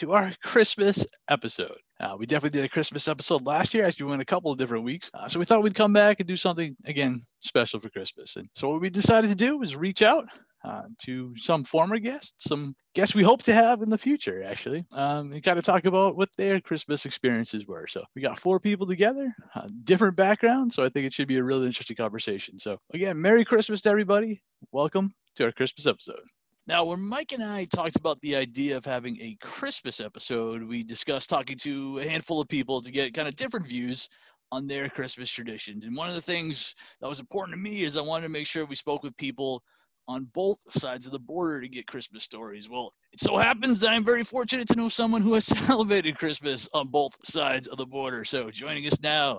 to our Christmas episode. Uh, we definitely did a Christmas episode last year, actually, we went a couple of different weeks. Uh, so we thought we'd come back and do something again special for Christmas. And so what we decided to do was reach out uh, to some former guests, some guests we hope to have in the future, actually, um, and kind of talk about what their Christmas experiences were. So we got four people together, uh, different backgrounds. So I think it should be a really interesting conversation. So again, Merry Christmas to everybody. Welcome to our Christmas episode. Now, when Mike and I talked about the idea of having a Christmas episode, we discussed talking to a handful of people to get kind of different views on their Christmas traditions. And one of the things that was important to me is I wanted to make sure we spoke with people on both sides of the border to get Christmas stories. Well, it so happens that I'm very fortunate to know someone who has celebrated Christmas on both sides of the border. So joining us now,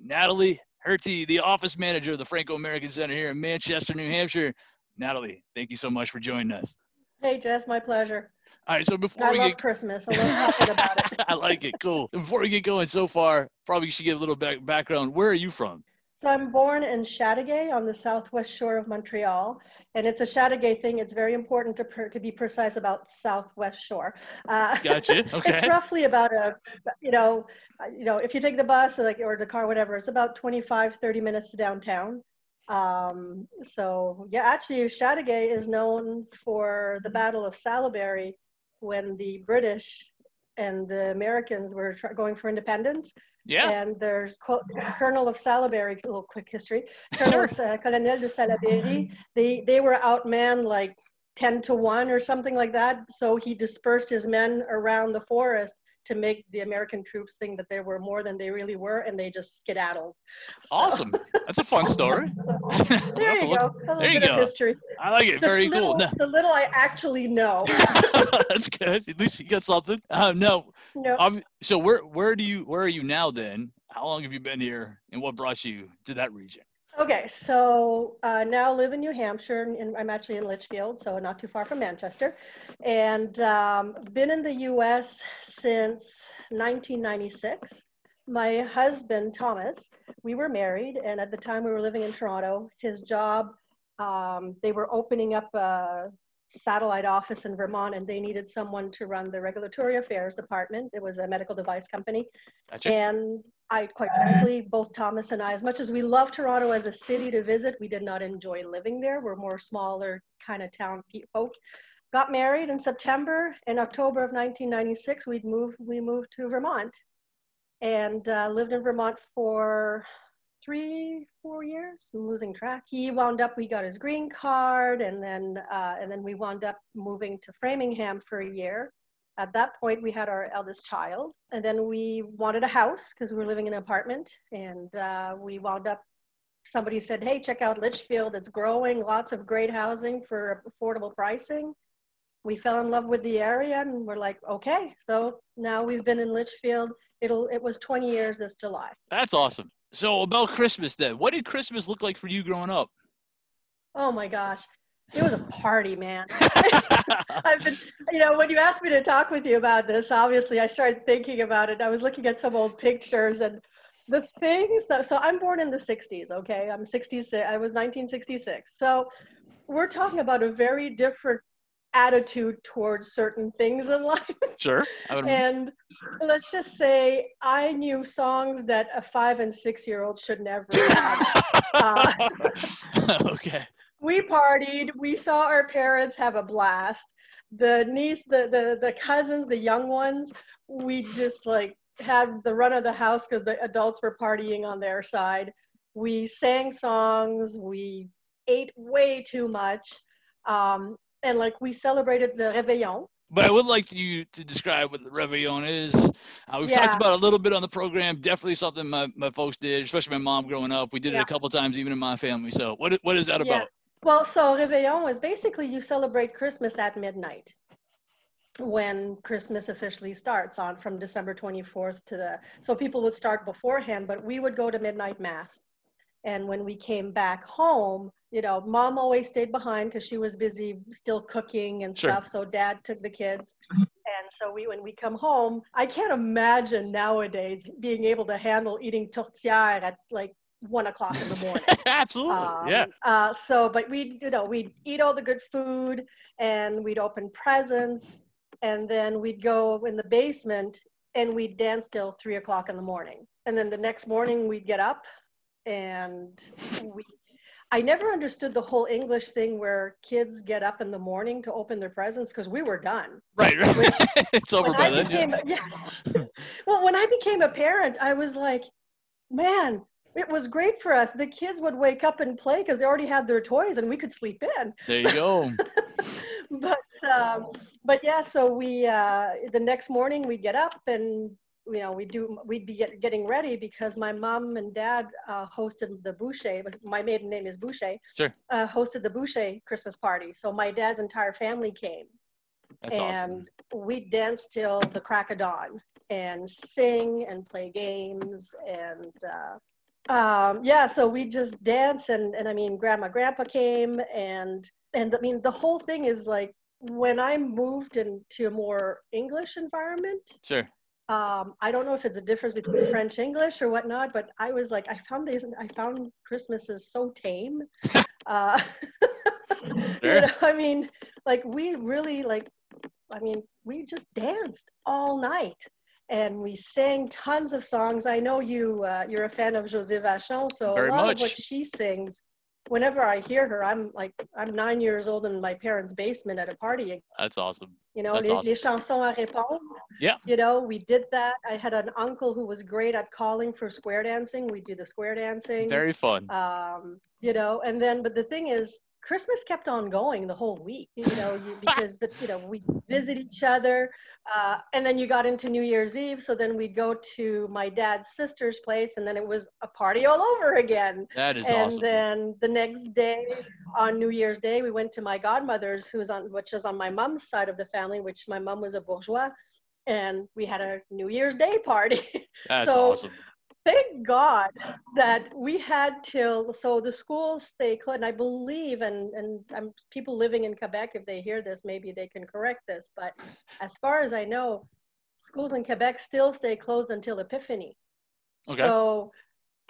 Natalie Herty, the office manager of the Franco American Center here in Manchester, New Hampshire. Natalie, thank you so much for joining us. Hey, Jess, my pleasure. All right, so before I we love get, Christmas. I love talking about it. I like it. Cool. Before we get going, so far, probably should get a little back, background. Where are you from? So I'm born in Chateauguay on the southwest shore of Montreal, and it's a Chateauguay thing. It's very important to per, to be precise about southwest shore. Uh, Gotcha. Okay. it's roughly about a, you know, you know, if you take the bus or like or the car, whatever, it's about 25, 30 minutes to downtown. Um, so yeah, actually, Chateauguay is known for the Battle of Salaberry when the British and the Americans were tr- going for independence. Yeah. And there's Co- Colonel of Salaberry, a little quick history. Colonel uh, Colonel de Salaberry, they, they were outmanned like 10 to 1 or something like that. So he dispersed his men around the forest to make the American troops think that there were more than they really were, and they just skedaddled. So- Awesome. That's a fun story. there you go. A little There you go. history. I like it. The Very little, cool. No. The little I actually know. That's good. At least you got something. Uh, no. No. Um, so where where do you where are you now then? How long have you been here, and what brought you to that region? Okay, so uh, now live in New Hampshire, and I'm actually in Litchfield, so not too far from Manchester, and um, been in the U.S. since 1996. My husband Thomas, we were married, and at the time we were living in Toronto. His job, um, they were opening up a satellite office in Vermont, and they needed someone to run the regulatory affairs department. It was a medical device company, Gotcha. and I, quite frankly, both Thomas and I, as much as we love Toronto as a city to visit, we did not enjoy living there. We're more smaller kind of town folk. Got married in September. In October of 1996, we'd moved. We moved to Vermont, and uh, lived in Vermont for three, four years. I'm losing track. He wound up. We got his green card, and then uh, and then we wound up moving to Framingham for a year. At that point, we had our eldest child, and then we wanted a house because we were living in an apartment, and uh, we wound up. Somebody said, "Hey, check out Litchfield. It's growing. Lots of great housing for affordable pricing." We fell in love with the area, and we're like, "Okay." So now we've been in Litchfield. It'll. It was 20 years this July. That's awesome. So about Christmas then, what did Christmas look like for you growing up? Oh my gosh, it was a party, man. I've been, you know, when you asked me to talk with you about this, obviously I started thinking about it. I was looking at some old pictures and the things that, so I'm born in the 60s, okay? I'm 66, I was 1966. So we're talking about a very different attitude towards certain things in life. Sure. And let's just say I knew songs that a five and six year old should never have. uh, okay. We partied we saw our parents have a blast the niece the the, the cousins the young ones we just like had the run of the house because the adults were partying on their side we sang songs we ate way too much um, and like we celebrated the réveillon But I would like you to describe what the Réveillon is. Uh, we've talked about a little bit on the program. Definitely something my, my folks did, especially my mom growing up. We did it a couple times, even in my family. So what what is that Yeah. about? Well, so Réveillon is basically you celebrate Christmas at midnight. when Christmas officially starts on from December 24th to the so people would start beforehand, but we would go to midnight mass. And when we came back home, you know, mom always stayed behind because she was busy still cooking and Sure. stuff. So dad took the kids. And so we when we come home, I can't imagine nowadays being able to handle eating tourtière at like one o'clock in the morning. Absolutely. Um, yeah. Uh, so, but we, you know, we'd eat all the good food and we'd open presents and then we'd go in the basement and we'd dance till three o'clock in the morning. And then the next morning we'd get up and we, I never understood the whole English thing where kids get up in the morning to open their presents because we were done. Right. right. it's over by then. became, Yeah. yeah. well, when I became a parent, I was like, man, it was great for us. The kids would wake up and play because they already had their toys and we could sleep in. There you go. but um, but yeah, so we uh, the next morning we'd get up and you know we do we'd be get, getting ready because my mom and dad uh, hosted the Boucher. My maiden name is Boucher. Sure. Uh, hosted the Boucher Christmas party. So my dad's entire family came That's awesome. and we danced till the crack of dawn and sing and play games and uh, um, yeah so we just dance and, and i mean grandma grandpa came and and i mean the whole thing is like when i moved into a more english environment Sure. um, I don't know if it's a difference between French English or whatnot, but I was like, I found this, I found Christmas is so tame. uh, you know, I mean, like we really like, I mean, we just danced all night and we sang tons of songs. I know you, uh, you're a fan of Josée Vachon, so Very a lot of what she sings. Whenever I hear her, I'm like, I'm nine years old in my parents' basement at a party That's awesome. you know, That's les, awesome. les chansons à répondre. Yeah. You know, we did that. I had an uncle who was great at calling for square dancing. We do the square dancing. Very fun. um, you know, and then, but the thing is, Christmas kept on going the whole week, you know, you, because the, you know we visit each other, uh, and then you got into New Year's Eve, so then we'd go to my dad's sister's place, and then it was a party all over again That is and awesome. then the next day on new year's day we went to my godmother's who's on which is on my mom's side of the family which my mom was a bourgeois and we had a new year's day party That's so awesome. Thank god that we had till so the schools stay closed and i believe and and um, people living in quebec if they hear this maybe they can correct this but as far as i know schools in quebec still stay closed until epiphany Okay. so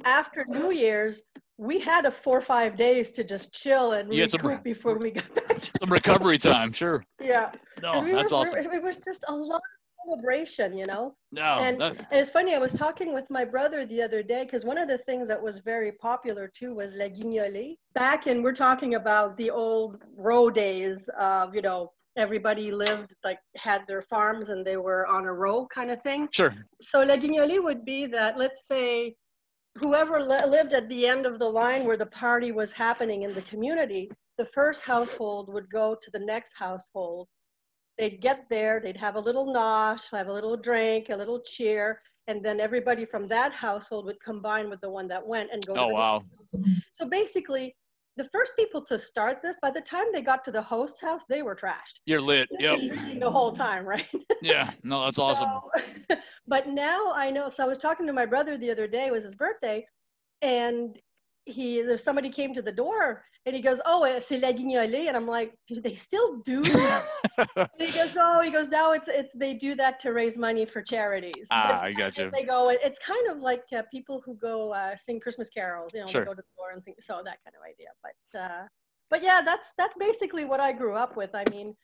after New Year's, we had a four or five days to just chill and You had some- before we got back. To, Some recovery time. Sure. yeah, No, we that's were, awesome. it was just a lot celebration, you know. No. and- that- And it's funny, I was talking with my brother the other day because one of the things that was very popular too was La Guignolée. Back in, we're talking about the old row days of, you know, everybody lived like had their farms and they were on a row kind of thing. Sure. So La Guignolée would be that, let's say, whoever li- lived at the end of the line where the party was happening in the community, the first household would go to the next household. They'd get there, they'd have a little nosh, have a little drink, a little cheer, and then everybody from that household would combine with the one that went and go. Oh wow. So basically, the first people to start this, by the time they got to the host's house, they were trashed. You're lit. Yep. The whole time, right? Yeah. No, that's awesome. So- but now I know. So I was talking to my brother the other day. It was his birthday, and he there's somebody came to the door, and he goes, "Oh, eh, c'est la guignolée," and I'm like, "Do they still do that?" he goes, "Oh, he goes, now it's it's they do that to raise money for charities." ah, I got you. They go. It's kind of like uh, people who go uh, sing Christmas carols. You know, Sure. they go to the door and sing. So that kind of idea. But uh, but yeah, that's that's basically what I grew up with. I mean,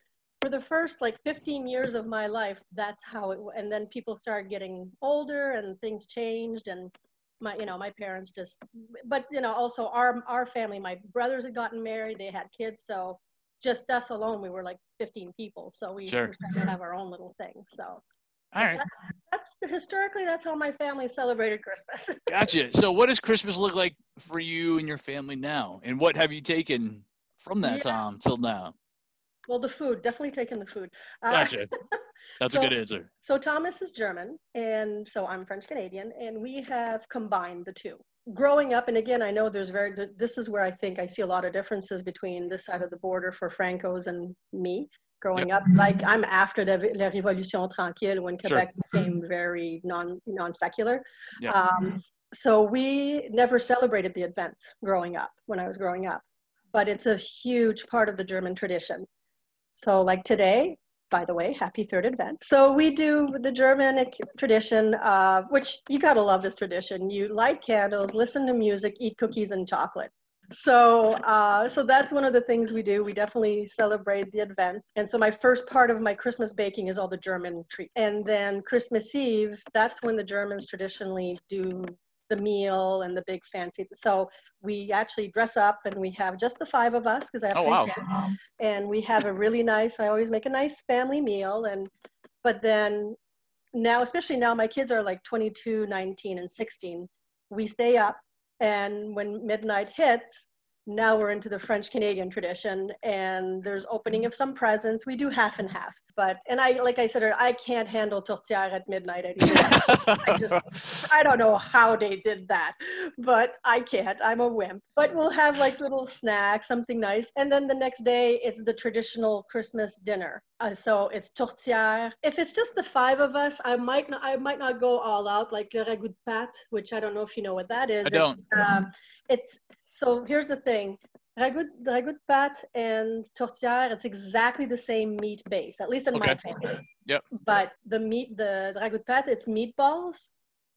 for the first like 15 years of my life, that's how it. And then people started getting older, and things changed, and my you know my parents just. But you know, also our our family, my brothers had gotten married, they had kids, so just us alone, we were like 15 people. So we Sure. to have our own little thing. So All right. that's historically that's how my family celebrated Christmas. Gotcha. So, what does Christmas look like for you and your family now? And what have you taken from that Yeah. time till now? well, the food definitely taking the food. Uh, Gotcha. That's a good answer. So Thomas is German, and so I'm French Canadian, and we have combined the two. Growing up, and again, I know there's very. This is where I think I see a lot of differences between this side of the border for Francos and me. growing up. Like I'm after the La Révolution Tranquille when Quebec sure. became very non non secular. Yeah. Um, so we never celebrated the events growing up when I was growing up, but it's a huge part of the German tradition. So like today, by the way, happy third advent. So we do the Germanic tradition, uh, which you gotta love this tradition. You light candles, listen to music, eat cookies and chocolates. So, uh, so that's one of the things we do. We definitely celebrate the advent. And so my first part of my Christmas baking is all the German treat. And then Christmas Eve, that's when the Germans traditionally do the meal and the big fancy. So we actually dress up and we have just the five of us because I have oh, three wow. kids, and we have a really nice. I always make a nice family meal, and but then now, especially now, my kids are like 22, 19, and 16. We stay up, and when midnight hits, now we're into the French Canadian tradition, and there's opening of some presents. We do half and half but and I like I said I can't handle tourtière at midnight anymore. I just I don't know how they did that, but I can't. I'm a wimp. But we'll have like little snacks, something nice, and then the next day it's the traditional Christmas dinner. Uh, so it's tourtière. If it's just the five of us, I might not I might not go all out like le ragout de pâte, which I don't know if you know what that is. I don't. It's, um, it's so here's the thing Ragout, ragout pâte and tourtière, it's exactly the same meat base, at least in okay. my family. Yep. But the meat, the, the ragout pâte, it's meatballs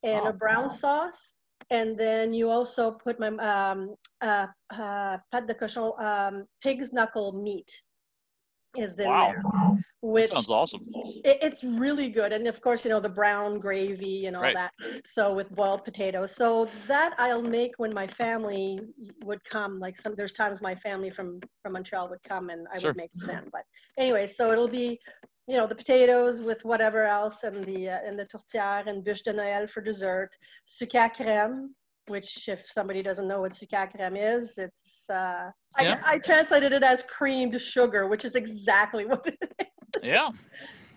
and oh. a brown sauce. And then you also put my um, uh, uh, pâte de cochon, um, pig's knuckle meat is in wow. there. Which sounds awesome. It, it's really good, and of course, you know the brown gravy and all right. that. So with boiled potatoes, so that I'll make when my family would come. Like some, there's times my family from from Montreal would come, and I sure. would make them. But anyway, so it'll be, you know, the potatoes with whatever else, and the uh, and the tourtière and bûche de Noël for dessert, sucre crème, which if somebody doesn't know what sucre crème is, it's uh, yeah. I, I, translated it as creamed sugar, which is exactly what it is. Yeah.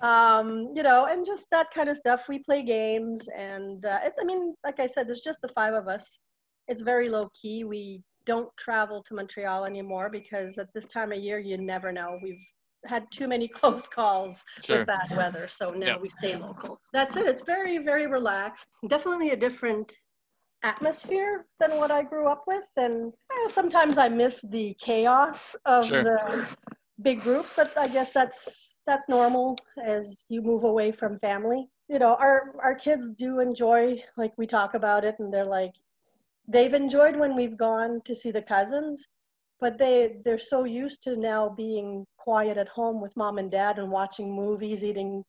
Um, you know, and just that kind of stuff. We play games, and uh, it, I mean, like I said, there's just the five of us. It's very low key. We don't travel to Montreal anymore because at this time of year, you never know. We've had too many close calls sure. with bad weather, so now we stay local. That's it. It's very, very relaxed. Definitely a different atmosphere than what I grew up with. And you know, sometimes I miss the chaos of sure. the big groups, but I guess that's that's normal as you move away from family. You know, our our kids do enjoy like we talk about it and they're like they've enjoyed when we've gone to see the cousins, but they they're so used to now being quiet at home with mom and dad and watching movies, eating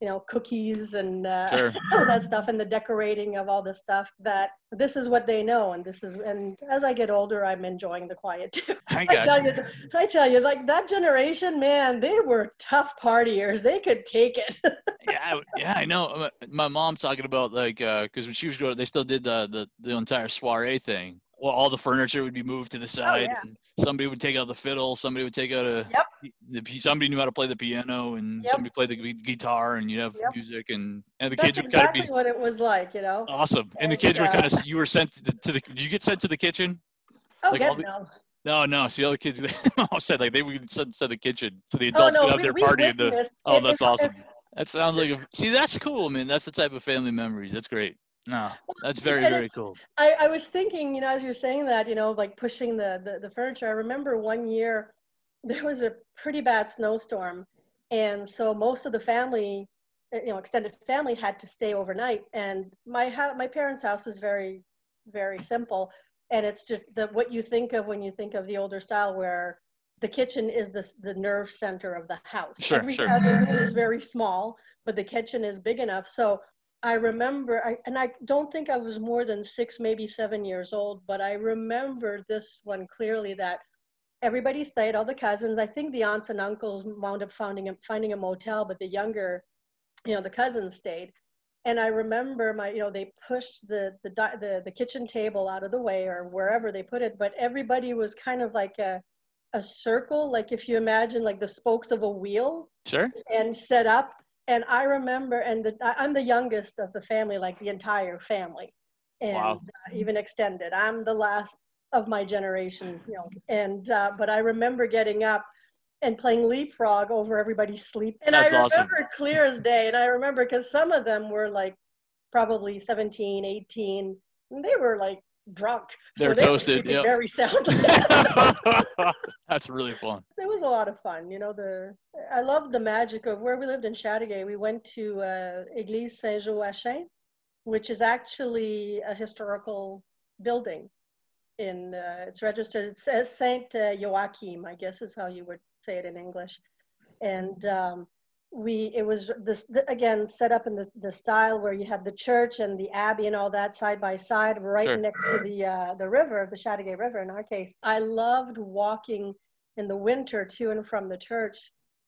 you know, cookies and uh, sure. all that stuff and the decorating of all this stuff that this is what they know. And this is, and as I get older, I'm enjoying the quiet too. I, I tell you, I tell you, like that generation, man, they were tough partiers. They could take it. yeah. Yeah. I know. My mom talking about like, uh, cause when she was growing, they still did the, the, the entire soiree thing well, all the furniture would be moved to the oh, side. Oh, yeah. somebody would take out the fiddle. Somebody would take out a. Yep. somebody knew how to play the piano, and yep. somebody played the guitar, and you have yep. music, and and the That's kids would exactly kind of be. what it was like, you know. Awesome, and, and the kids uh, were kind of. You were sent to the, to the. Did you get sent to the kitchen? Oh, like the, no. No, no. See, all the kids, said like they would send to the kitchen, so the adults oh, no, could have their party. In the, oh, that's awesome. That sounds like a. See, that's cool, man. That's the type of family memories. That's great. No, that's very, very cool. I, I was thinking, you know, as you're saying that, you know, like pushing the, the, the furniture, I remember one year there was a pretty bad snowstorm. And so most of the family, eh, you know, extended family had to stay overnight. And my, ha- my parents' house was very, very simple. And it's just the, what you think of when you think of the older style where the kitchen is the, the nerve center of the house. Sure, Every sure. other room is very small, but the kitchen is big enough. So I remember, I, and I don't think I was more than six, maybe seven years old, but I remember this one clearly that everybody stayed, all the cousins. I think the aunts and uncles wound up finding a, finding a motel, but the younger, you know, the cousins stayed. And I remember my, you know, they pushed the, the, the, the kitchen table out of the way or wherever they put it, but everybody was kind of like a, a circle, like if you imagine like the spokes of a wheel. Sure. And set up and I remember, and the, I'm the youngest of the family, like the entire family, and wow. uh, even extended. I'm the last of my generation, you know. And uh, but I remember getting up, and playing leapfrog over everybody's sleep. And That's I awesome. remember clear as day. And I remember because some of them were like probably 17, 18. And they were like drunk. They were they toasted, yep. Very soundly. That's really fun. it was a lot of fun. You know, the I love the magic of where we lived in Chateauguay. We went to uh, Église Saint-Joachim, which is actually a historical building. In uh, it's registered. It says Saint uh, Joachim, I guess is how you would say it in English. And um, we it was this again set up in the, the style where you had the church and the abbey and all that side by side right Sure. next to the uh, the river the Chateauguay River in our case I loved walking in the winter to and from the church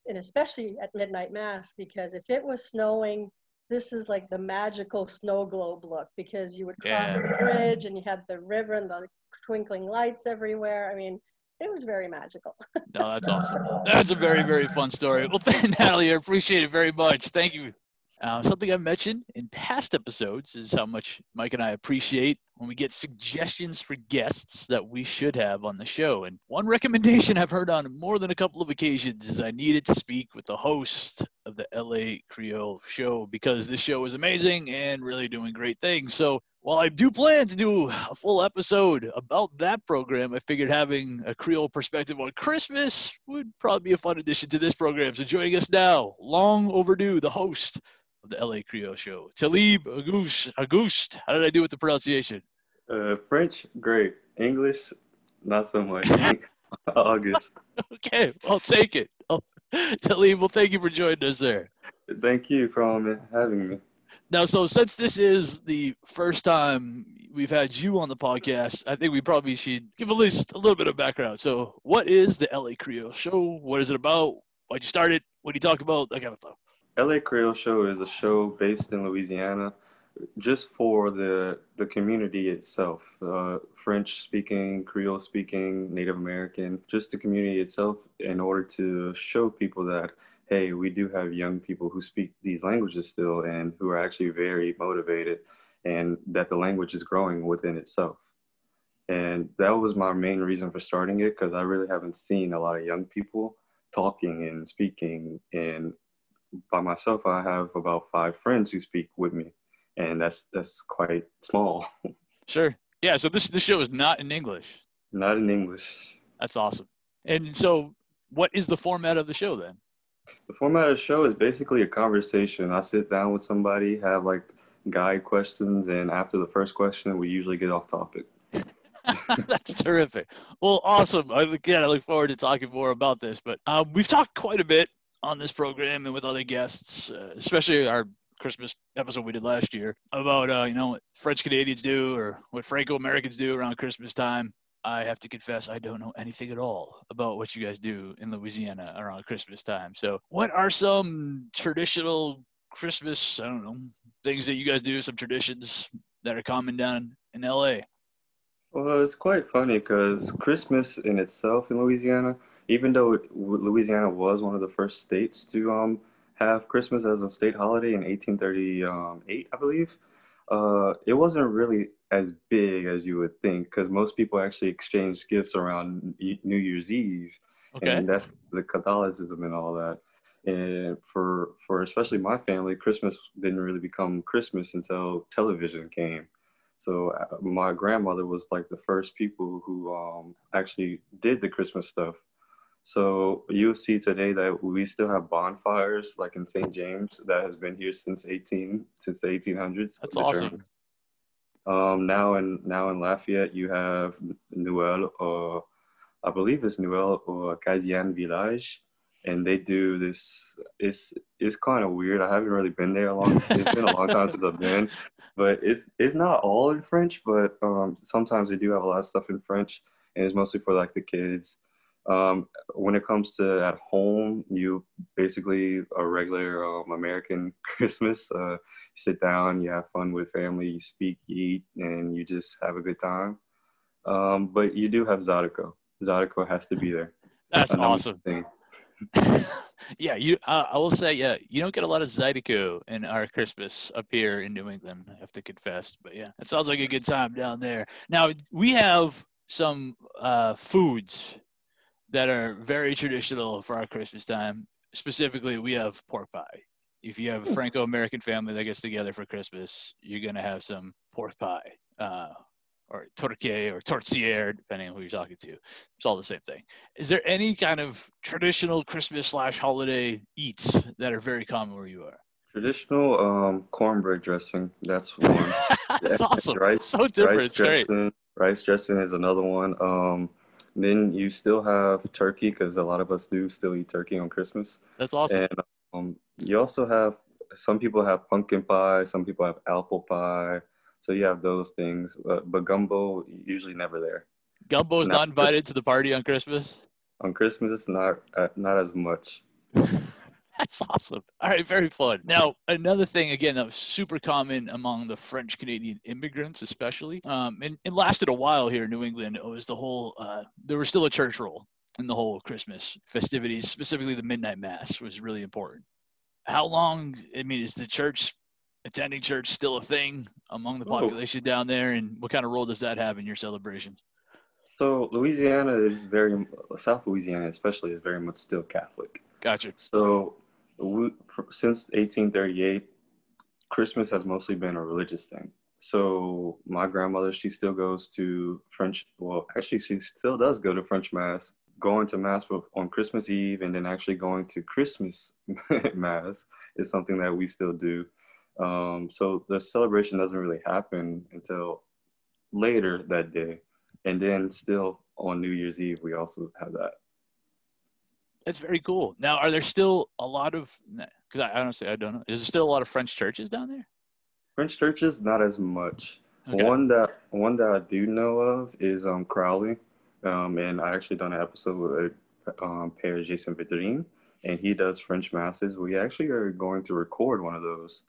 and especially at midnight mass because if it was snowing this is like the magical snow globe look because you would cross Yeah. the bridge and you had the river and the twinkling lights everywhere I mean it was very magical No, that's awesome. That's a very, very fun story. Well, thank Natalie, I appreciate it very much. Thank you. Uh, something I've mentioned in past episodes is how much Mike and I appreciate when we get suggestions for guests that we should have on the show. And one recommendation I've heard on more than a couple of occasions is I needed to speak with the host of the LA Creole show because this show is amazing and really doing great things. So while I do plan to do a full episode about that program, I figured having a Creole perspective on Christmas would probably be a fun addition to this program. So joining us now, long overdue, the host of the LA Creole show, Talib Auguste. Auguste, how did I do with the pronunciation? Uh, French, great. English, not so much. August. Okay, I'll take it. Oh, Talib, well, thank you for joining us there. Thank you for having me. Now, so since this is the first time we've had you on the podcast, I think we probably should give at least a little bit of background. So, what is the LA Creole Show? What is it about? Why'd you start it? What do you talk about? That kind of stuff. LA Creole Show is a show based in Louisiana, just for the the community itself. Uh, French speaking, Creole speaking, Native American, just the community itself, in order to show people that hey, we do have young people who speak these languages still and who are actually very motivated, and that the language is growing within itself. And that was my main reason for starting it because I really haven't seen a lot of young people talking and speaking and by myself, I have about five friends who speak with me, and that's that's quite small. Sure. Yeah. So this this show is not in English. Not in English. That's awesome. And so, what is the format of the show then? The format of the show is basically a conversation. I sit down with somebody, have like guide questions, and after the first question, we usually get off topic. That's terrific. Well, awesome. Again, I look forward to talking more about this. But um, we've talked quite a bit on this program and with other guests, uh, especially our Christmas episode we did last year about uh, you know what French Canadians do or what Franco Americans do around Christmas time. I have to confess, I don't know anything at all about what you guys do in Louisiana around Christmas time. So, what are some traditional Christmas, I don't know, things that you guys do, some traditions that are common down in LA? Well, it's quite funny because Christmas in itself in Louisiana, even though it, Louisiana was one of the first states to um, have Christmas as a state holiday in 1838, I believe, uh, it wasn't really as big as you would think because most people actually exchanged gifts around New Year's Eve. Okay. and that's the Catholicism and all that. And for for especially my family, Christmas didn't really become Christmas until television came. So uh, my grandmother was like the first people who um, actually did the Christmas stuff. So you'll see today that we still have bonfires, like in St. James, that has been here since 18 since the 1800s. That's awesome. Um, now in now in Lafayette, you have Noël, or I believe it's Noël or Acadian Village, and they do this. It's it's kind of weird. I haven't really been there a long. It's been a long time since I've been, but it's it's not all in French. But um, sometimes they do have a lot of stuff in French, and it's mostly for like the kids. Um, when it comes to at home, you basically a regular um, American Christmas. Uh, sit down, you have fun with family, you speak, you eat, and you just have a good time. Um, but you do have Zydeco. Zydeco has to be there. That's Another awesome. yeah, you. Uh, I will say, yeah, you don't get a lot of Zydeco in our Christmas up here in New England. I have to confess, but yeah, it sounds like a good time down there. Now we have some uh, foods that are very traditional for our Christmas time. Specifically, we have pork pie. If you have a Franco-American family that gets together for Christmas, you're gonna have some pork pie, uh, or torque or tortillere, depending on who you're talking to. It's all the same thing. Is there any kind of traditional Christmas slash holiday eats that are very common where you are? Traditional um, cornbread dressing. That's one. That's Yeah, awesome. rice- so different. rice It's great. dressing. Rice dressing is another one. Um, then you still have turkey because a lot of us do still eat turkey on Christmas. That's awesome. And um, you also have some people have pumpkin pie, some people have apple pie. So you have those things, but, but gumbo usually never there. Gumbo's no. not invited to the party on Christmas. On Christmas, it's not uh, not as much. That's awesome. All right, very fun. Now, another thing, again, that was super common among the French Canadian immigrants, especially, um, and it lasted a while here in New England. It was the whole, uh, there was still a church role in the whole Christmas festivities, specifically the midnight mass was really important. How long, I mean, is the church, attending church still a thing among the Oh. population down there? And what kind of role does that have in your celebrations? So Louisiana is very South Louisiana, especially, is very much still Catholic. Gotcha. So we, since 1838, Christmas has mostly been a religious thing. So my grandmother, she still goes to French. Well, actually, she still does go to French mass. Going to mass on Christmas Eve and then actually going to Christmas mass is something that we still do. Um, so the celebration doesn't really happen until later that day, and then still on New Year's Eve we also have that. That's very cool. Now, are there still a lot of, because I honestly, I don't know, is there still a lot of French churches down there? French churches, not as much. Okay. One that one that I do know of is um Crowley, um, and I actually done an episode with um, Père Jason Vidrine, and he does French masses. We actually are going to record one of those.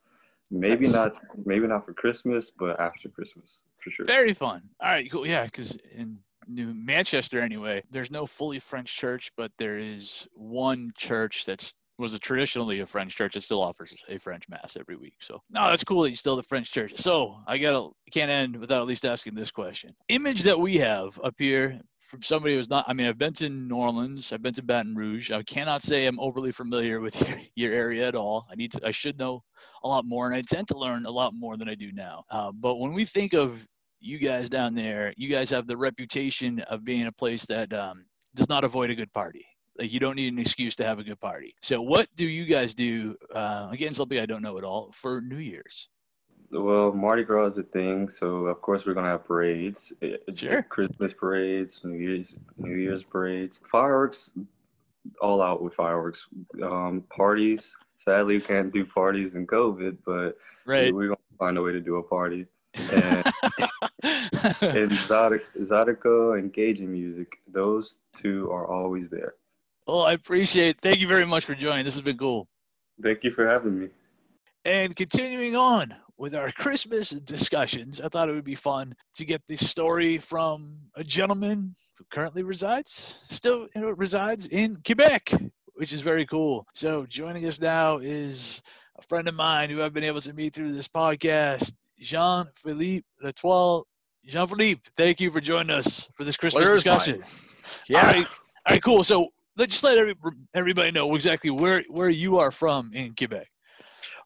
Maybe Nice. not, maybe not for Christmas, but after Christmas for sure. Very fun. All right, cool. Yeah, because in New Manchester, anyway, there's no fully French church, but there is one church that's was a traditionally a French church that still offers a French mass every week. So no, that's cool that you still the French church. So I gotta can't end without at least asking this question. Image that we have up here from somebody who's not I mean, I've been to New Orleans, I've been to Baton Rouge. I cannot say I'm overly familiar with your, your area at all. I need to I should know a lot more and I tend to learn a lot more than I do now. Uh, but when we think of you guys down there, you guys have the reputation of being a place that um, does not avoid a good party. Like you don't need an excuse to have a good party. So what do you guys do? Uh, again, something I don't know at all for New Year's. Well, Mardi Gras is a thing, so of course we're gonna have parades, eh, Sure. Christmas parades, New Year's New Year's parades, fireworks, all out with fireworks. Um, parties. Sadly, we can't do parties in COVID, but Right. we're gonna find a way to do a party. And and Zydeco and Cajun music, those two are always there. well, I appreciate. Thank you very much for joining. This has been cool. Thank you for having me. And continuing on with our Christmas discussions, I thought it would be fun to get the story from a gentleman who currently resides, still you know, resides in Quebec, which is very cool. So joining us now is a friend of mine who I've been able to meet through this podcast, Jean Philippe Latoile. Jean Philippe, thank you for joining us for this Christmas Pleasure is mine. discussion. Yeah. All right, all right, cool. So let's just let every, everybody know exactly where where you are from in Quebec.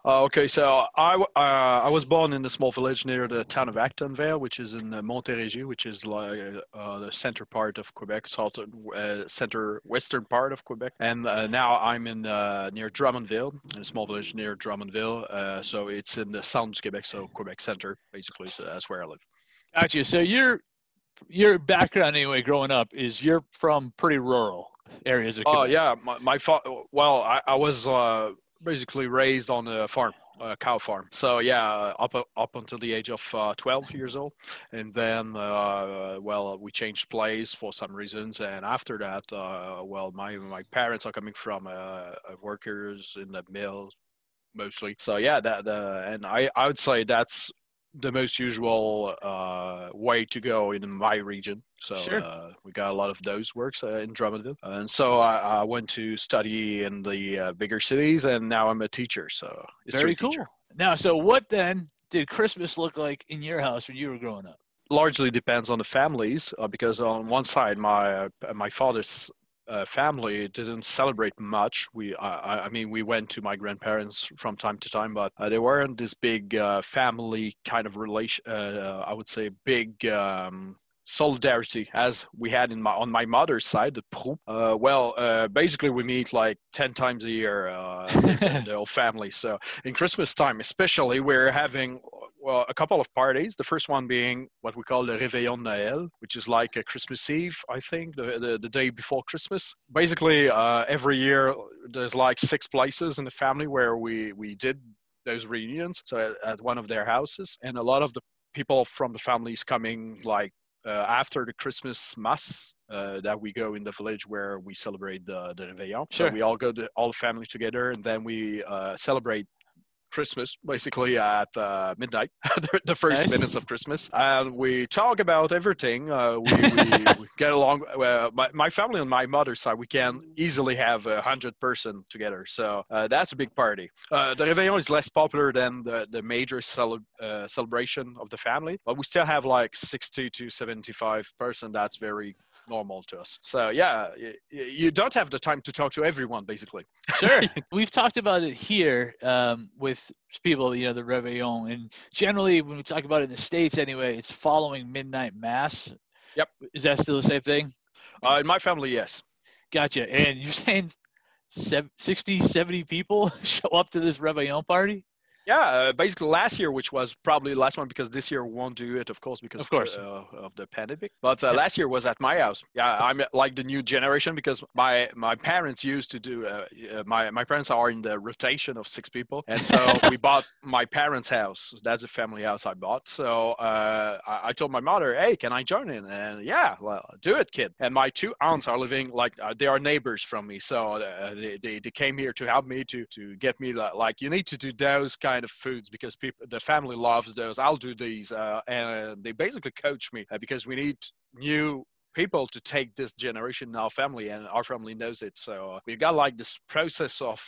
Uh, okay, so I, uh, I was born in a small village near the town of Acton Vale, which is in uh, Montérégie, which is like uh, the center part of Quebec, southern, uh, center western part of Quebec. And uh, now I'm in uh, near Drummondville, in a small village near Drummondville. Uh, so it's in the Sound of Quebec, so Quebec center, basically. So that's where I live. Gotcha. So your your background anyway, growing up, is you're from pretty rural areas of Quebec. Oh Quebec. yeah, my, my fa- well, I, I was uh, basically raised on a farm, a cow farm. So yeah, up up until the age of uh, 12 years old, and then uh, well, we changed place for some reasons, and after that, uh, well, my my parents are coming from uh, uh, workers in the mills mostly. So yeah, that uh, and I I would say that's the most usual uh, way to go in my region. So Sure. uh, we got a lot of those works uh, in Drummondville, and so I, I went to study in the uh, bigger cities, and now I'm a teacher. So Very cool. teacher. Now, so what then did Christmas look like in your house when you were growing up? Largely depends on the families, uh, because on one side, my uh, my father's uh, family didn't celebrate much. We, I, I mean, we went to my grandparents from time to time, but uh, they weren't this big uh, family kind of relation. Uh, I would say big. Um, solidarity as we had in my on my mother's side the Prou. Uh, well uh, basically we meet like 10 times a year uh, the whole family so in christmas time especially we're having well, a couple of parties. The first one being what we call the Réveillon Noël, which is like a Christmas Eve, I think, the, the, the day before Christmas. Basically, uh, every year there's like six places in the family where we, we did those reunions. So at, at one of their houses. And a lot of the people from the families coming like uh, after the Christmas mass uh, that we go in the village where we celebrate the, the Réveillon. Sure. So we all go to all the family together and then we uh, celebrate Christmas, basically at uh, midnight, the first Nice. minutes of Christmas, and we talk about everything. Uh, we, we, we get along. Uh, my, my family on my mother's side, we can easily have a hundred person together, so uh, that's a big party. Uh, the Réveillon is less popular than the, the major cele- uh, celebration of the family, but we still have like 60 to 75 person. That's very normal to us. So yeah, you don't have the time to talk to everyone, basically. Sure. We've talked about it here um, with people, you know, the Réveillon. And generally, when we talk about it in the States anyway, it's following midnight mass. Yep. Is that still the same thing? Uh, in my family, yes. Gotcha. And you're saying sev- 60, 70 people show up to this Réveillon party? Yeah, uh, basically last year, which was probably the last one because this year we won't do it, of course, because Of course. uh, of the pandemic. But uh, last year was at my house. Yeah, I'm like the new generation because my my parents used to do. My my parents are in the rotation of six people, and so we bought my parents' house. That's a family house I bought. So uh, I, I told my mother, "Hey, can I join in?" And yeah, well, do it, kid. And my two aunts are living like uh, they are neighbors from me, so uh, they, they they came here to help me to to get me li- like you need to do those kind of foods because people the family loves those. I'll do these, uh, and they basically coach me uh, because we need new people to take this generation in our family, and our family knows it. So uh, we've got like this process of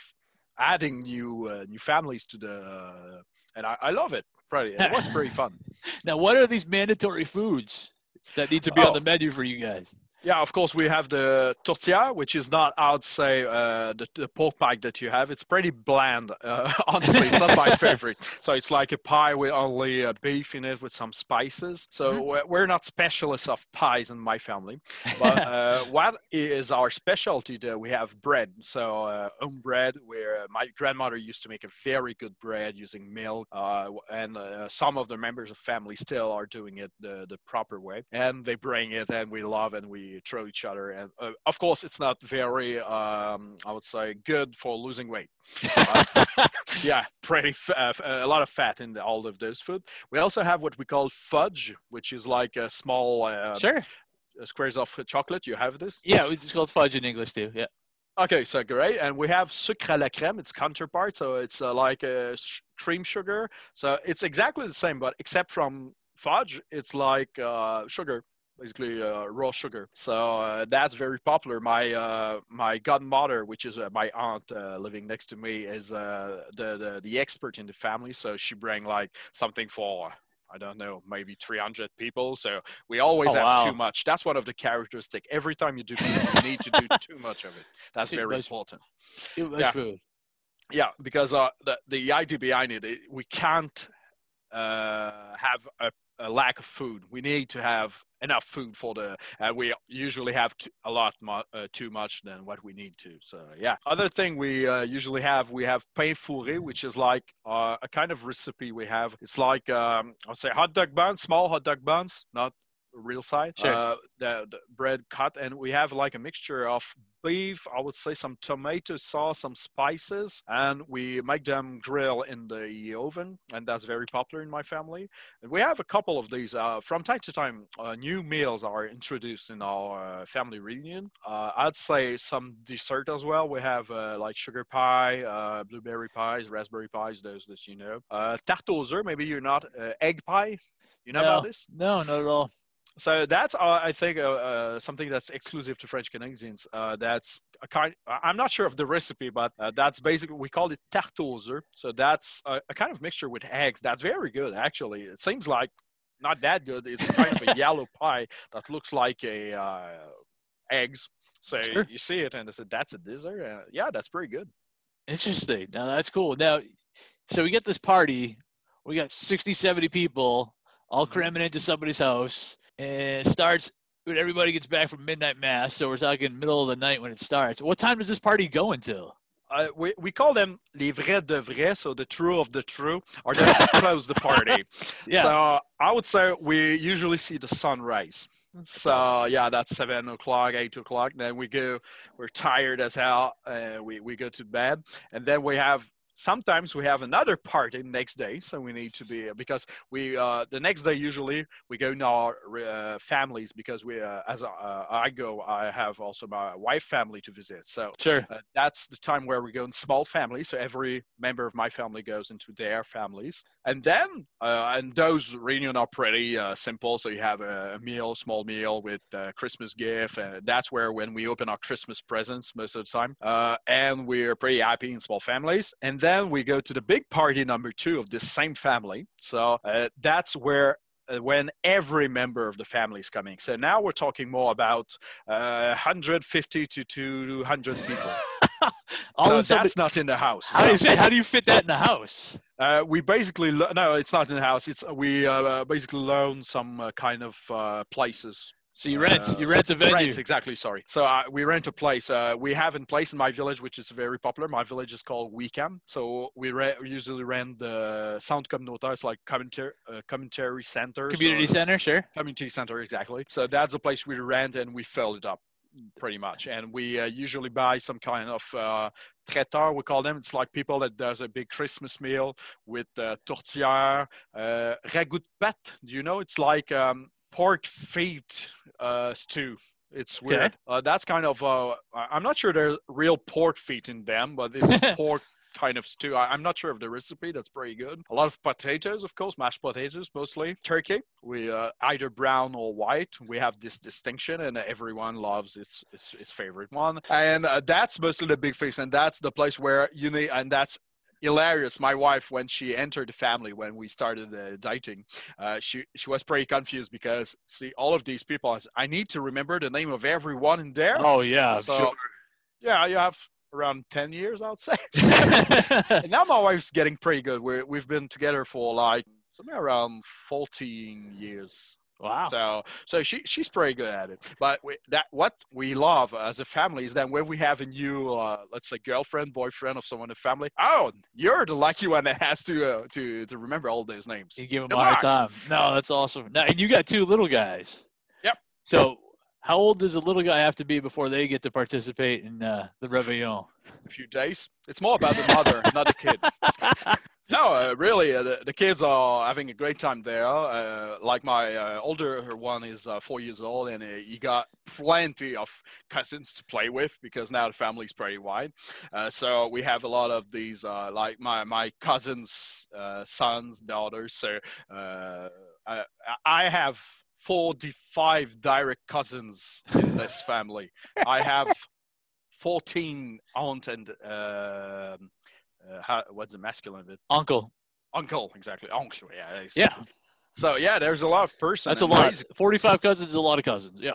adding new uh, new families to the, and I, I love it. Pretty, it was pretty fun. Now, what are these mandatory foods that need to be on Oh. the menu for you guys? Yeah, of course we have the tortilla, which is not, I would say, uh, the, the pork pie that you have. It's pretty bland, uh, honestly. It's not my favorite. So it's like a pie with only uh, beef in it with some spices. So Mhm. we're- not specialists of pies in my family. But uh, what is our specialty? There we have bread. So uh, home bread, where my grandmother used to make a very good bread using milk, uh, and uh, some of the members of family still are doing it the, the proper way, and they bring it, and we love, and we throw each other. And uh, of course, it's not very, um, I would say, good for losing weight. Uh, yeah, pretty f- uh, f- a lot of fat in the, all of those food. We also have what we call fudge, which is like a small uh, Sure. squares of chocolate. You have this? Yeah, it's called fudge in English too. Yeah. Okay, so great. And we have sucre à la crème, its counterpart. So it's uh, like a sh- cream sugar. So it's exactly the same, but except from fudge, it's like uh, sugar, basically uh, raw sugar. So uh, that's very popular. My uh, my godmother, which is uh, my aunt uh, living next to me, is uh, the, the the expert in the family. So she bring like something for. I don't know, maybe 300 people. So we always Oh, have wow. too much. That's one of the characteristics. Every time you do food, you need to do too much of it. That's Too very much. important. Too much Yeah. food. Yeah, because uh, the the idea behind it, it we can't uh, have a, a lack of food. We need to have enough food for the, and we usually have a lot uh, too much than what we need to. So yeah. Other thing we uh, usually have, we have pain fourré, which is like uh, a kind of recipe we have. It's like um, I'll say hot dog buns, small hot dog buns, not real size. Sure. Uh, the, the bread cut, and we have like a mixture of beef, I would say some tomato sauce, some spices, and we make them grill in the oven, and that's very popular in my family. And we have a couple of these. Uh, from time to time, uh, new meals are introduced in our uh, family reunion. Uh, I'd say some dessert as well. We have uh, like sugar pie, uh, blueberry pies, raspberry pies, those that you know. Uh, tarte aux maybe you're not. Uh, egg pie, you know no, about this? No, not at all. So that's uh, I think uh, uh, something that's exclusive to French Canadians. Uh, that's a kind. I'm not sure of the recipe, but uh, that's basically we call it œufs. So that's a, a kind of mixture with eggs. That's very good, actually. It seems like not that good. It's kind of a yellow pie that looks like a uh, eggs. So Sure. you see it and I said, that's a dessert? Uh, yeah, that's pretty good. Interesting. Now that's cool. Now, so we get this party. We got 60, 70 people all Mhm. cramming into somebody's house, and starts when everybody gets back from midnight mass. So we're talking middle of the night when it starts. What time does this party go until? Uh, we, we call them les vrais de vrais, so the true of the true, or they close the party. Yeah. So I would say we usually see the sunrise. So yeah, that's seven o'clock, eight o'clock. Then we go. We're tired as hell. Uh, we we go to bed, and then we have. Sometimes we have another party next day, so we need to be because we uh, the next day usually we go in our uh, families because we uh, as uh, I go I have also my wife family to visit. So Sure. uh, that's the time where we go in small families. So every member of my family goes into their families, and then uh, and those reunions are pretty uh, simple. So you have a, a meal, small meal with uh, Christmas gift, and that's where when we open our Christmas presents most of the time, uh, and we're pretty happy in small families. And then we go to the big party number two of this same family. So uh, that's where uh, when every member of the family is coming. So now we're talking more about uh, 150 to 200 people. all somebody- that's not in the house. how do you say? How do you fit that in the house? Uh, we basically lo- no, it's not in the house. It's we uh, basically loan some uh, kind of uh, places. So you rent. Uh, you rent a venue. Rent exactly. Sorry. So uh, we rent a place. Uh, we have in place in my village, which is very popular. My village is called Wickham. So we re- usually rent the sound communautaire. It's like commentary uh, commentary center. Community so, center. Sure. community center exactly so that's the place we rent and we fill it up pretty much and we uh, usually buy some kind of uh, traiteur we call them it's like people that does a big christmas meal with uh, tourtière uh, ragout de pattes do you know it's like um, pork feet uh, stew it's Okay. weird uh, that's kind of uh, i'm not sure there's real pork feet in them but it's pork kind of stew. I, I'm not sure of the recipe. That's pretty good. A lot of potatoes, of course, mashed potatoes mostly. Turkey, we uh, either brown or white. We have this distinction, and everyone loves its its, its favorite one. And uh, that's mostly the big feast, and that's the place where you need, and that's hilarious. My wife, when she entered the family, when we started uh, dating, uh, she she was pretty confused because see all of these people. I need to remember the name of everyone in there. Oh yeah. So, Yeah, you have around 10 years, I would say. and now my wife's getting pretty good. We're, we've been together for like somewhere around 14 years. Wow. So, so she she's pretty good at it. But we, that what we love as a family is that when we have a new, uh, let's say, girlfriend, boyfriend of someone in the family, oh, you're the lucky one that has to uh, to to remember all those names. You give them Good a hard time. No, that's awesome. Now, and you got two little guys. Yep. So, how old does a little guy have to be before they get to participate in uh, the Réveillon? A few days. It's more about the mother, not the kid. No, uh, really, uh, the, the kids are having a great time there. Uh, like my uh, older one is uh, four years old, and uh, he got plenty of cousins to play with because now the family's pretty wide. Uh, so we have a lot of these, uh, like my my cousins' uh, sons, daughters. So uh, I, I have 45 direct cousins in this family. I have 14 aunt and um uh, how, what's the masculine of it? Uncle. Uncle, exactly. Uncle, yeah. it's- Yeah. So yeah, there's a lot of person. That's a lot. basi- 45 cousins is a lot of cousins. Yeah.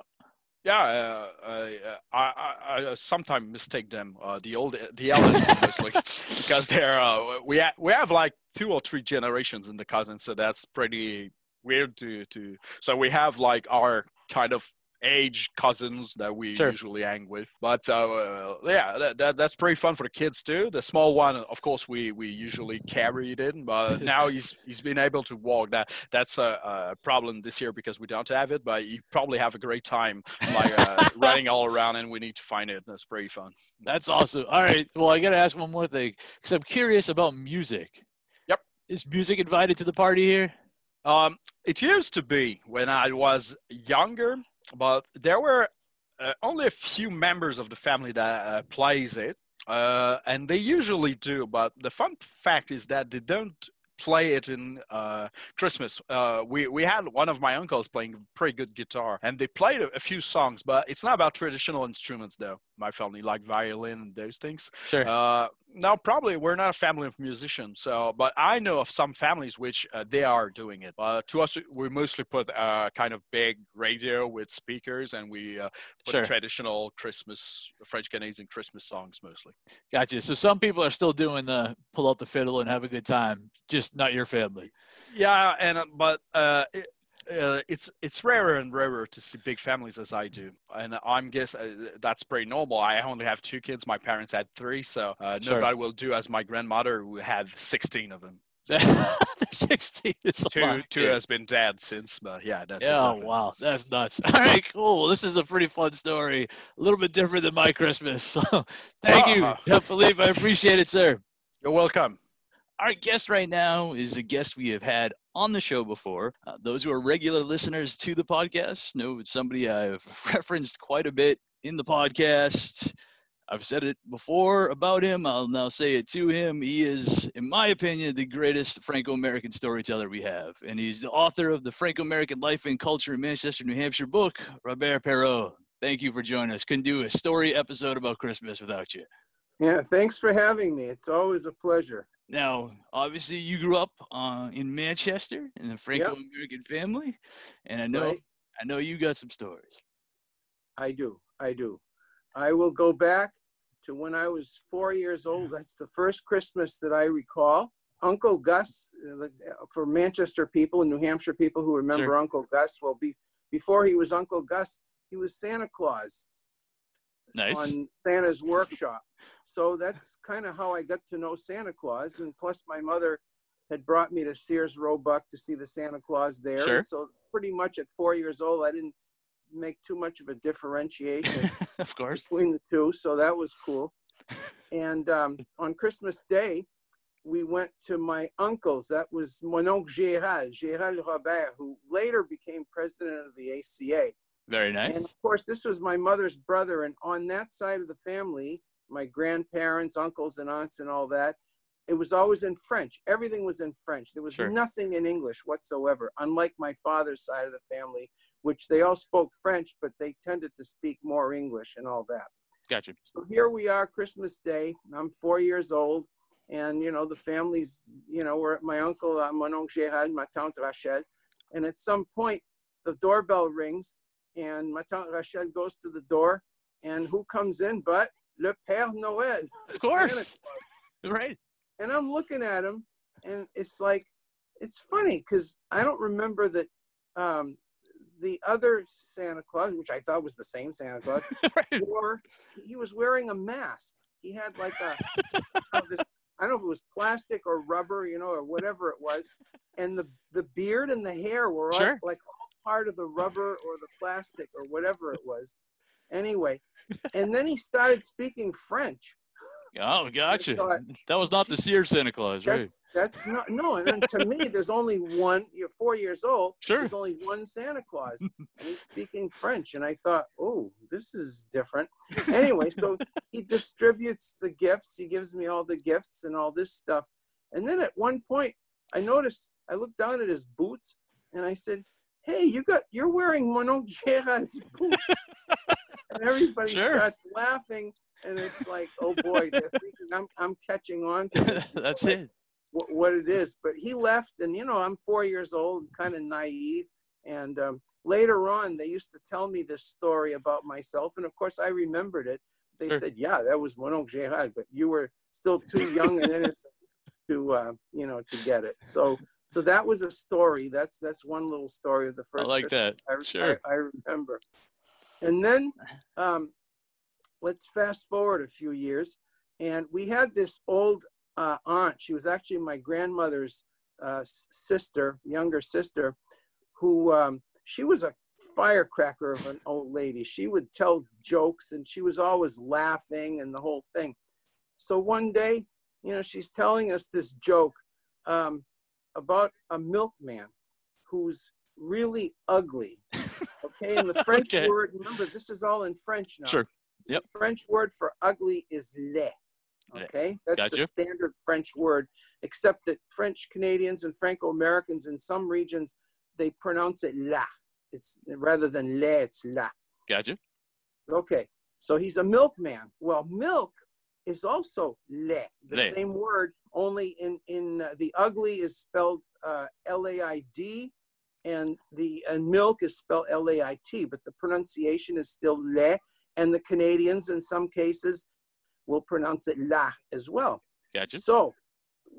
Yeah, uh, uh, I, I, I sometimes mistake them, uh, the old, the eldest mostly, because they're uh, we ha- we have like two or three generations in the cousins, so that's pretty weird to to. So we have like our kind of age cousins that we Sure. usually hang with, but uh, yeah, that, that that's pretty fun for the kids too. The small one, of course, we we usually carried in, but now he's he's been able to walk. That that's a, a problem this year because we don't have it, but you probably have a great time like uh, running all around, and we need to find it. That's pretty fun. That's awesome. All right. Well, I got to ask one more thing because I'm curious about music. Yep. Is music invited to the party here? Um, it used to be when I was younger, but there were uh, only a few members of the family that uh, plays it, uh, and they usually do. But the fun fact is that they don't play it in uh, Christmas. Uh, we we had one of my uncles playing pretty good guitar, and they played a, a few songs, but it's not about traditional instruments though. My family like violin and those things. Sure. Uh, no, probably we're not a family of musicians. So, but I know of some families which uh, they are doing it. Uh, to us, we mostly put a uh, kind of big radio with speakers, and we uh, put Sure. traditional Christmas, French Canadian Christmas songs mostly. Gotcha. So some people are still doing the pull out the fiddle and have a good time, just not your family. Yeah, and uh, but uh, it, uh, it's it's rarer and rarer to see big families as I do, and I'm guess uh, that's pretty normal. I only have two kids. My parents had three, so uh, Sure. nobody will do as my grandmother who had 16 of them. 16 is a Two lot. two Yeah. has been dead since, but yeah, that's Yeah, oh, wow, that's nuts. All right, cool. This is a pretty fun story. A little bit different than my Christmas. So thank you, Ah. Philippe. I appreciate it, sir. You're welcome. Our guest right now is a guest we have had on the show before. Uh, those who are regular listeners to the podcast know it's somebody I've referenced quite a bit in the podcast. I've said it before about him. I'll now say it to him. He is, in my opinion, the greatest Franco American storyteller we have. And he's the author of the Franco American Life and Culture in Manchester, New Hampshire book, Robert Perreault. Thank you for joining us. Couldn't do a story episode about Christmas without you. Yeah, thanks for having me. It's always a pleasure. Now, obviously, you grew up uh, in Manchester in the Franco-American family, and I know Right. I know you got some stories. I do. I do. I will go back to when I was four years old. That's the first Christmas that I recall. Uncle Gus, uh, for Manchester people and New Hampshire people who remember Sure. Uncle Gus, well, be, before he was Uncle Gus, he was Santa Claus Nice. on Santa's workshop. So that's kind of how I got to know Santa Claus. And plus, my mother had brought me to Sears Roebuck to see the Santa Claus there. Sure. So pretty much at four years old, I didn't make too much of a differentiation of course. between the two. So that was cool. And um, on Christmas Day, we went to my uncle's. That was mon oncle Gérald, Gérald Robert, who later became president of the ACA. Very nice. And of course, this was my mother's brother. And on that side of the family, my grandparents, uncles, and aunts, and all that, it was always in French. Everything was in French. There was Sure. nothing in English whatsoever, unlike my father's side of the family, which they all spoke French, but they tended to speak more English and all that. Gotcha. So here we are, Christmas Day. I'm four years old. And, you know, the family's, you know, we're at my uncle, uh, mon oncle Gérald, my tante Rachel. And at some point, the doorbell rings and ma tante Rachel goes to the door. And who comes in but Le Père Noël? Of course. Right. and I'm looking at him, and it's like, it's funny because I don't remember that um, the other Santa Claus, which I thought was the same Santa Claus, right. wore he was wearing a mask. He had like a this, I don't know if it was plastic or rubber, you know, or whatever it was, and the the beard and the hair were all, like part of the rubber or the plastic or whatever it was. Anyway, and then he started speaking French. Oh, gotcha. thought- That was not the Sears Santa Claus, right? That's that's not no. And then to me, there's only one. You're four years old. Sure. There's only one Santa Claus, and he's speaking French. And I thought, oh, this is different. Anyway, so he distributes the gifts. He gives me all the gifts and all this stuff. And then at one point, I noticed. I looked down at his boots, and I said, "Hey, you got you're wearing Mon oncle boots." and everybody Sure. starts laughing. And it's like, oh boy, they're thinking I'm, I'm catching on to this That's like, it. what, what it is. But he left, and you know, I'm four years old, kind of naive. And um, later on, they used to tell me this story about myself, and of course, I remembered it. They Sure. said, "Yeah, that was mon oncle Gérald, but you were still too young and innocent to, uh, you know, to get it." So, so that was a story. That's that's one little story of the first. I like Christmas that. I, Sure. I, I remember. And then um, let's fast forward a few years. And we had this old uh, aunt. She was actually my grandmother's uh, sister, younger sister, who um, she was a firecracker of an old lady. She would tell jokes and she was always laughing and the whole thing. So one day, you know, she's telling us this joke um, about a milkman who's really ugly. Okay, and the French Okay. word, remember, this is all in French now. Sure. Yep. The French word for ugly is. Yeah. Okay, that's the standard French word, except that French Canadians and Franco Americans in some regions they pronounce it la. It's rather than le, it's la. Gotcha. Okay, so he's a milkman. Well, milk is also le, the Le. same word, only in in uh, the ugly is spelled uh, L A I D, and the uh, milk is spelled L A I T, but the pronunciation is still le. And the Canadians, in some cases, will pronounce it la as well. Gotcha. So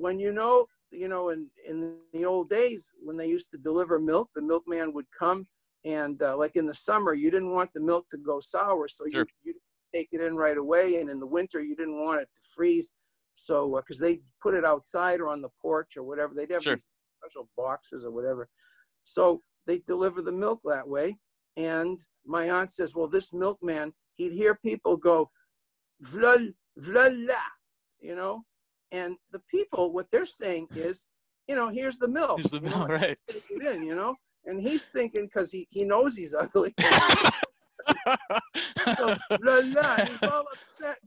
when you know, you know, in, in the old days when they used to deliver milk, the milkman would come and uh, like in the summer, you didn't want the milk to go sour. So Sure. you, you take it in right away. And in the winter, you didn't want it to freeze. So, uh, cause they put it outside or on the porch or whatever, they'd have Sure. these special boxes or whatever. So they deliver the milk that way. And my aunt says, well, this milkman, he'd hear people go, vla, vla, la, you know, and the people, what they're saying is, you know, here's the milk. Here's the you know, right? in, you know, and he's thinking because he, he knows he's ugly. so, la, la, he's all upset.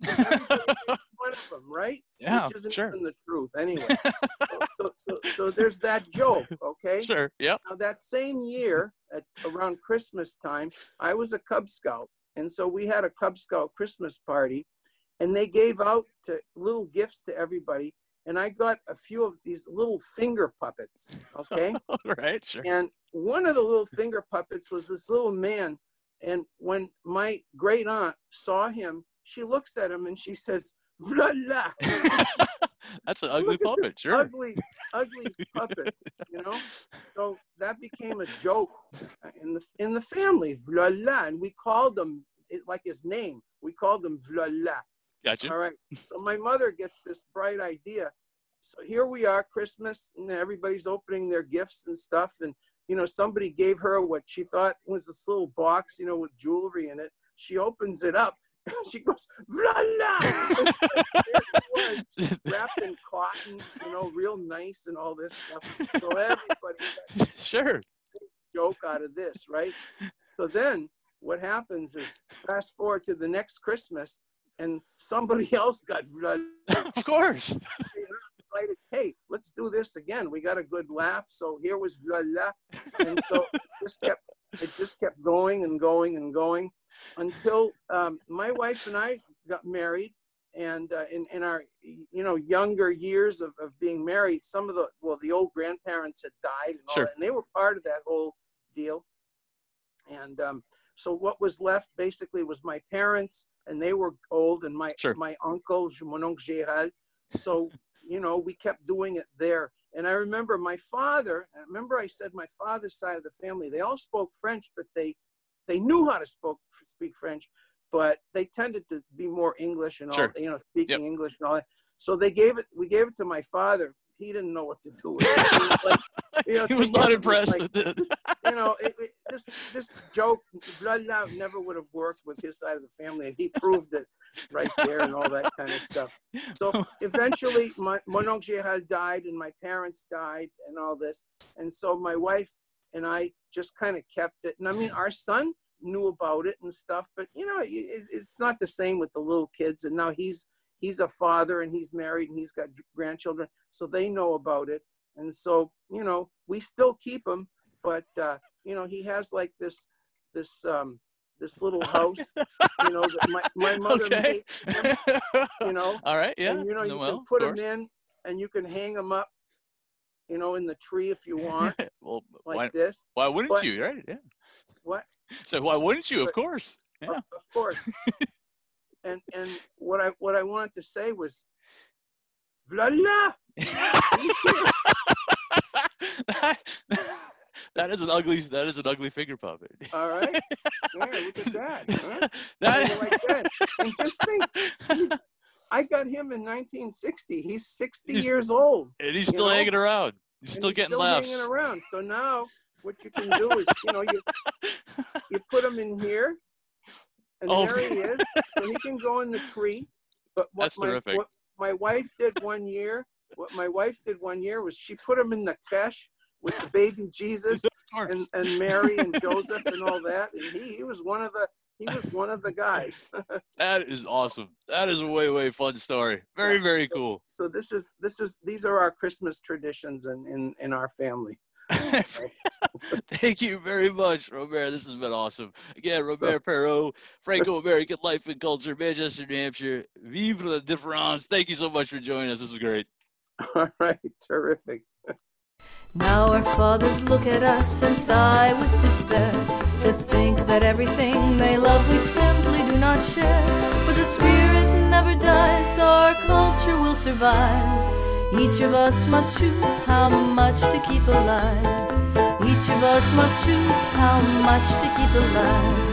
fun of him, right? yeah, Which isn't sure. even the truth, anyway. so, so, so there's that joke, okay? Sure. Yep. Now that same year, at around Christmas time, I was a Cub Scout, and so we had a Cub Scout Christmas party, and they gave out to little gifts to everybody, and I got a few of these little finger puppets, okay? Right. Sure. and one of the little finger puppets was this little man, and when my great aunt saw him, she looks at him and she says, "Vla la." That's an ugly puppet. Sure. ugly, ugly puppet, you know. So that became a joke uh, in the in the family, Vla la, and we called him it, like his name. We called him Vla la. Gotcha. All right. So my mother gets this bright idea. So here we are, Christmas, and everybody's opening their gifts and stuff. And, you know, somebody gave her what she thought was this little box, you know, with jewelry in it. She opens it up. She goes, Vla la! There it was, wrapped in cotton, you know, real nice and all this stuff. So everybody sure. joke out of this, right? So then what happens is fast forward to the next Christmas and somebody else got vla of course. Hey, let's do this again. We got a good laugh. So here was la la. And so it just kept it just kept going and going and going until um, my wife and I got married. And uh, in, in our you know younger years of, of being married, some of the well the old grandparents had died and all Sure. that, and they were part of that whole deal. And um, so what was left basically was my parents, and they were old, and my Sure. my uncle, mon oncle Gérald. So you know, we kept doing it there. And I remember my father, I remember I said my father's side of the family, they all spoke French, but they they knew how to spoke, speak French, but they tended to be more English and all, Sure. you know, speaking English and all that. So they gave it, we gave it to my father. He didn't know what to do with it. Was like, you know, he was not impressed like, with this. you know, it, it, this this joke blah, blah, never would have worked with his side of the family, and he proved it right there and all that kind of stuff. So eventually, my mon oncle died, and my parents died, and all this, and so my wife and I just kind of kept it. And I mean, our son knew about it and stuff, but you know, it, it's not the same with the little kids. And now he's he's a father, and he's married, and he's got grandchildren, so they know about it. And so, you know, we still keep him, but uh, you know, he has like this this um this little house, you know, that my, my mother okay. made him, you know. All right. Yeah. And you know, you can put of them in and you can hang them up, you know, in the tree if you want, well, like why, this. why wouldn't but- you? Right. Yeah. What? So why wouldn't you? Of course. Of, Yeah. of course. and and what I what I wanted to say was, vla la. That, that is an ugly. That is an ugly finger puppet. All right. Look at that. Huh? That- like that. And just think, I got him in 1960. He's 60 He's- years old. and he's still know? hanging around. He's and still he's getting still laughs. hanging around. So now what you can do is, you know, you you put him in here, and Oh. there he is. So he can go in the tree. But what That's my terrific. what my wife did one year, what my wife did one year was she put him in the creche with the baby Jesus and, and Mary and Joseph and all that. And he, he was one of the he was one of the guys. that is awesome. That is a way way fun story. Very very so, cool. So this is this is these are our Christmas traditions in in, in our family. Thank you very much, Robert. This has been awesome. Again, Robert Perreault, Franco American Life and Culture, Manchester, New Hampshire. Vive la différence. Thank you so much for joining us. This was great. all right, terrific. Now our fathers look at us and sigh with despair to think that everything they love we simply do not share. But the spirit never dies, our culture will survive. Each of us must choose how much to keep alive. Each of us must choose how much to keep alive.